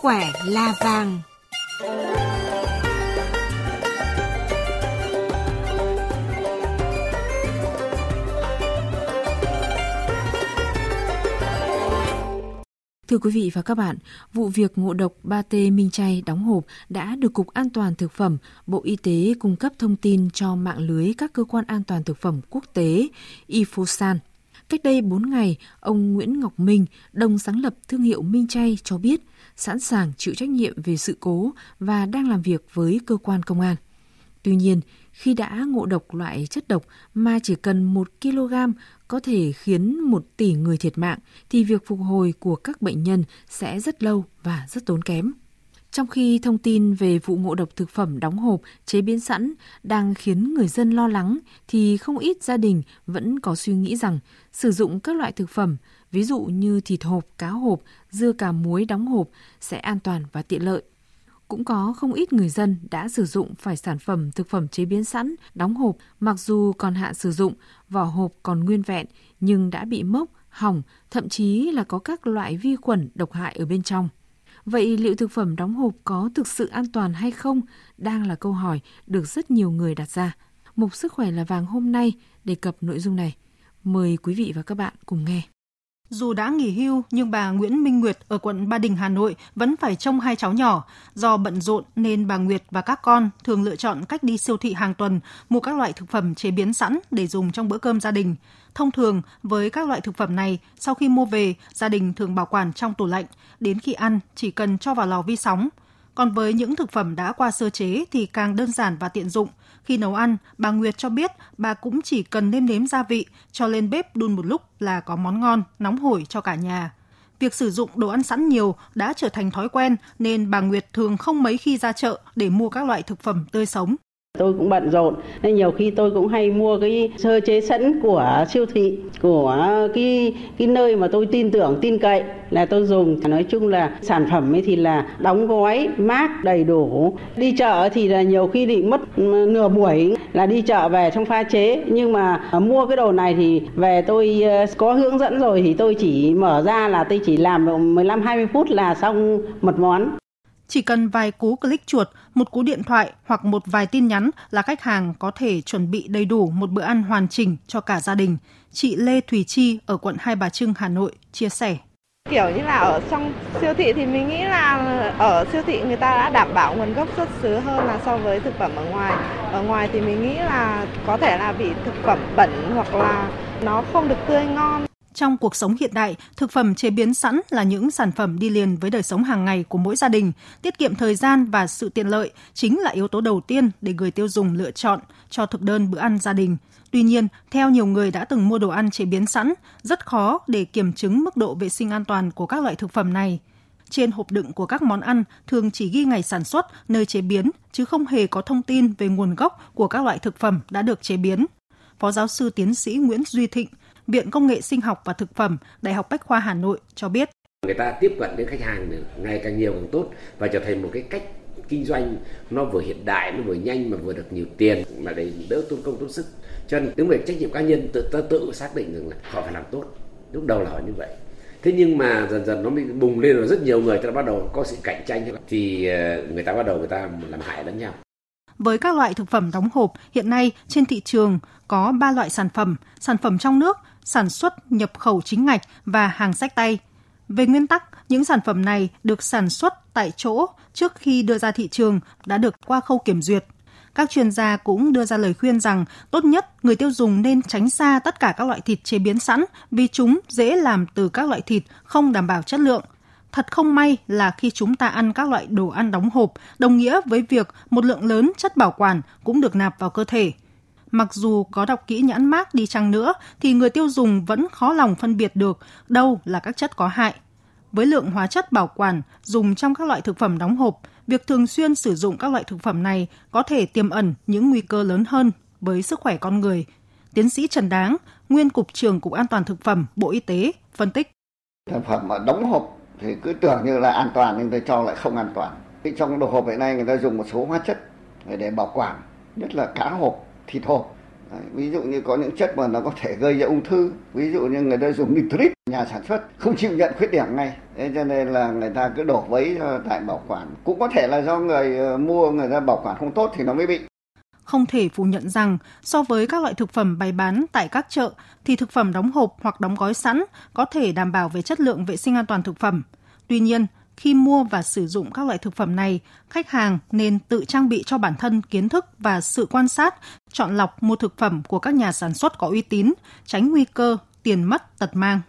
khỏe là vàng. Thưa quý vị và các bạn, vụ việc ngộ độc 3T Minh Chay đóng hộp đã được Cục An toàn Thực phẩm, Bộ Y tế cung cấp thông tin cho mạng lưới các cơ quan an toàn thực phẩm quốc tế IFOSAN. Cách đây 4 ngày, ông Nguyễn Ngọc Minh, đồng sáng lập thương hiệu Minh Chay cho biết sẵn sàng chịu trách nhiệm về sự cố và đang làm việc với cơ quan công an. Tuy nhiên, khi đã ngộ độc loại chất độc mà chỉ cần 1 kg có thể khiến 1 tỷ người thiệt mạng, thì việc phục hồi của các bệnh nhân sẽ rất lâu và rất tốn kém. Trong khi thông tin về vụ ngộ độc thực phẩm đóng hộp, chế biến sẵn đang khiến người dân lo lắng, thì không ít gia đình vẫn có suy nghĩ rằng sử dụng các loại thực phẩm, ví dụ như thịt hộp, cá hộp, dưa cà muối đóng hộp sẽ an toàn và tiện lợi. Cũng có không ít người dân đã sử dụng phải sản phẩm thực phẩm chế biến sẵn, đóng hộp, mặc dù còn hạn sử dụng, vỏ hộp còn nguyên vẹn, nhưng đã bị mốc, hỏng, thậm chí là có các loại vi khuẩn độc hại ở bên trong. Vậy liệu thực phẩm đóng hộp có thực sự an toàn hay không? Đang là câu hỏi được rất nhiều người đặt ra. Mục Sức khỏe là vàng hôm nay đề cập nội dung này. Mời quý vị và các bạn cùng nghe. Dù đã nghỉ hưu nhưng bà Nguyễn Minh Nguyệt ở quận Ba Đình, Hà Nội vẫn phải trông hai cháu nhỏ. Do bận rộn nên bà Nguyệt và các con thường lựa chọn cách đi siêu thị hàng tuần mua các loại thực phẩm chế biến sẵn để dùng trong bữa cơm gia đình. Thông thường, với các loại thực phẩm này, sau khi mua về, gia đình thường bảo quản trong tủ lạnh. Đến khi ăn, chỉ cần cho vào lò vi sóng. Còn với những thực phẩm đã qua sơ chế thì càng đơn giản và tiện dụng. Khi nấu ăn, bà Nguyệt cho biết bà cũng chỉ cần nêm nếm gia vị, cho lên bếp đun một lúc là có món ngon, nóng hổi cho cả nhà. Việc sử dụng đồ ăn sẵn nhiều đã trở thành thói quen nên bà Nguyệt thường không mấy khi ra chợ để mua các loại thực phẩm tươi sống. Tôi cũng bận rộn. Nên nhiều khi tôi cũng hay mua cái sơ chế sẵn của siêu thị, của cái cái nơi mà tôi tin tưởng, tin cậy là tôi dùng. Nói chung là sản phẩm ấy thì là đóng gói mát đầy đủ. Đi chợ thì là nhiều khi định mất nửa buổi là đi chợ về trong pha chế. Nhưng mà mua cái đồ này thì về tôi ờ, có hướng dẫn rồi thì tôi chỉ mở ra là tôi chỉ làm 15 20 phút là xong một món chỉ cần vài cú click chuột, một cú điện thoại hoặc một vài tin nhắn là khách hàng có thể chuẩn bị đầy đủ một bữa ăn hoàn chỉnh cho cả gia đình. Chị Lê Thùy Chi ở quận Hai Bà Trưng, Hà Nội chia sẻ. Kiểu như là ở trong siêu thị thì mình nghĩ là ở siêu thị người ta đã đảm bảo nguồn gốc xuất xứ hơn là so với thực phẩm ở ngoài. Ở ngoài thì mình nghĩ là có thể là bị thực phẩm bẩn hoặc là nó không được tươi ngon. Trong cuộc sống hiện đại, thực phẩm chế biến sẵn là những sản phẩm đi liền với đời sống hàng ngày của mỗi gia đình. Tiết kiệm thời gian và sự tiện lợi chính là yếu tố đầu tiên để người tiêu dùng lựa chọn cho thực đơn bữa ăn gia đình. Tuy nhiên, theo nhiều người đã từng mua đồ ăn chế biến sẵn, rất khó để kiểm chứng mức độ vệ sinh an toàn của các loại thực phẩm này. Trên hộp đựng của các món ăn thường chỉ ghi ngày sản xuất, nơi chế biến, chứ không hề có thông tin về nguồn gốc của các loại thực phẩm đã được chế biến. Phó giáo sư tiến sĩ Nguyễn Duy Thịnh, Viện Công nghệ Sinh học và Thực phẩm, Đại học Bách khoa Hà Nội cho biết. Người ta tiếp cận đến khách hàng ngày càng nhiều càng tốt và trở thành một cái cách kinh doanh nó vừa hiện đại nó vừa nhanh mà vừa được nhiều tiền mà để đỡ tốn công tốn sức. Cho nên đứng về trách nhiệm cá nhân tự ta tự xác định rằng là họ phải làm tốt. Lúc đầu là họ như vậy. Thế nhưng mà dần dần nó bị bùng lên rồi rất nhiều người ta bắt đầu có sự cạnh tranh. Thì ờ, người ta bắt đầu người ta làm hại lẫn nhau với các loại thực phẩm đóng hộp, hiện nay trên thị trường có 3 loại sản phẩm, sản phẩm trong nước, sản xuất nhập khẩu chính ngạch và hàng sách tay. Về nguyên tắc, những sản phẩm này được sản xuất tại chỗ trước khi đưa ra thị trường đã được qua khâu kiểm duyệt. Các chuyên gia cũng đưa ra lời khuyên rằng tốt nhất người tiêu dùng nên tránh xa tất cả các loại thịt chế biến sẵn vì chúng dễ làm từ các loại thịt không đảm bảo chất lượng. Thật không may là khi chúng ta ăn các loại đồ ăn đóng hộp, đồng nghĩa với việc một lượng lớn chất bảo quản cũng được nạp vào cơ thể. Mặc dù có đọc kỹ nhãn mác đi chăng nữa thì người tiêu dùng vẫn khó lòng phân biệt được đâu là các chất có hại. Với lượng hóa chất bảo quản dùng trong các loại thực phẩm đóng hộp, việc thường xuyên sử dụng các loại thực phẩm này có thể tiềm ẩn những nguy cơ lớn hơn với sức khỏe con người. Tiến sĩ Trần Đáng, nguyên cục trưởng Cục An toàn thực phẩm, Bộ Y tế phân tích. Thực phẩm mà đóng hộp thì cứ tưởng như là an toàn nhưng tôi cho lại không an toàn. Trong đồ hộp hiện nay người ta dùng một số hóa chất để bảo quản, nhất là cá hộp, thịt hộp. Đấy, ví dụ như có những chất mà nó có thể gây ra ung thư ví dụ như người ta dùng nitrit nhà sản xuất không chịu nhận khuyết điểm ngay. Thế cho nên là người ta cứ đổ vấy tại bảo quản. Cũng có thể là do người ờ, mua người ta bảo quản không tốt thì nó mới bị không thể phủ nhận rằng so với các loại thực phẩm bày bán tại các chợ thì thực phẩm đóng hộp hoặc đóng gói sẵn có thể đảm bảo về chất lượng vệ sinh an toàn thực phẩm. Tuy nhiên, khi mua và sử dụng các loại thực phẩm này, khách hàng nên tự trang bị cho bản thân kiến thức và sự quan sát, chọn lọc mua thực phẩm của các nhà sản xuất có uy tín, tránh nguy cơ tiền mất tật mang.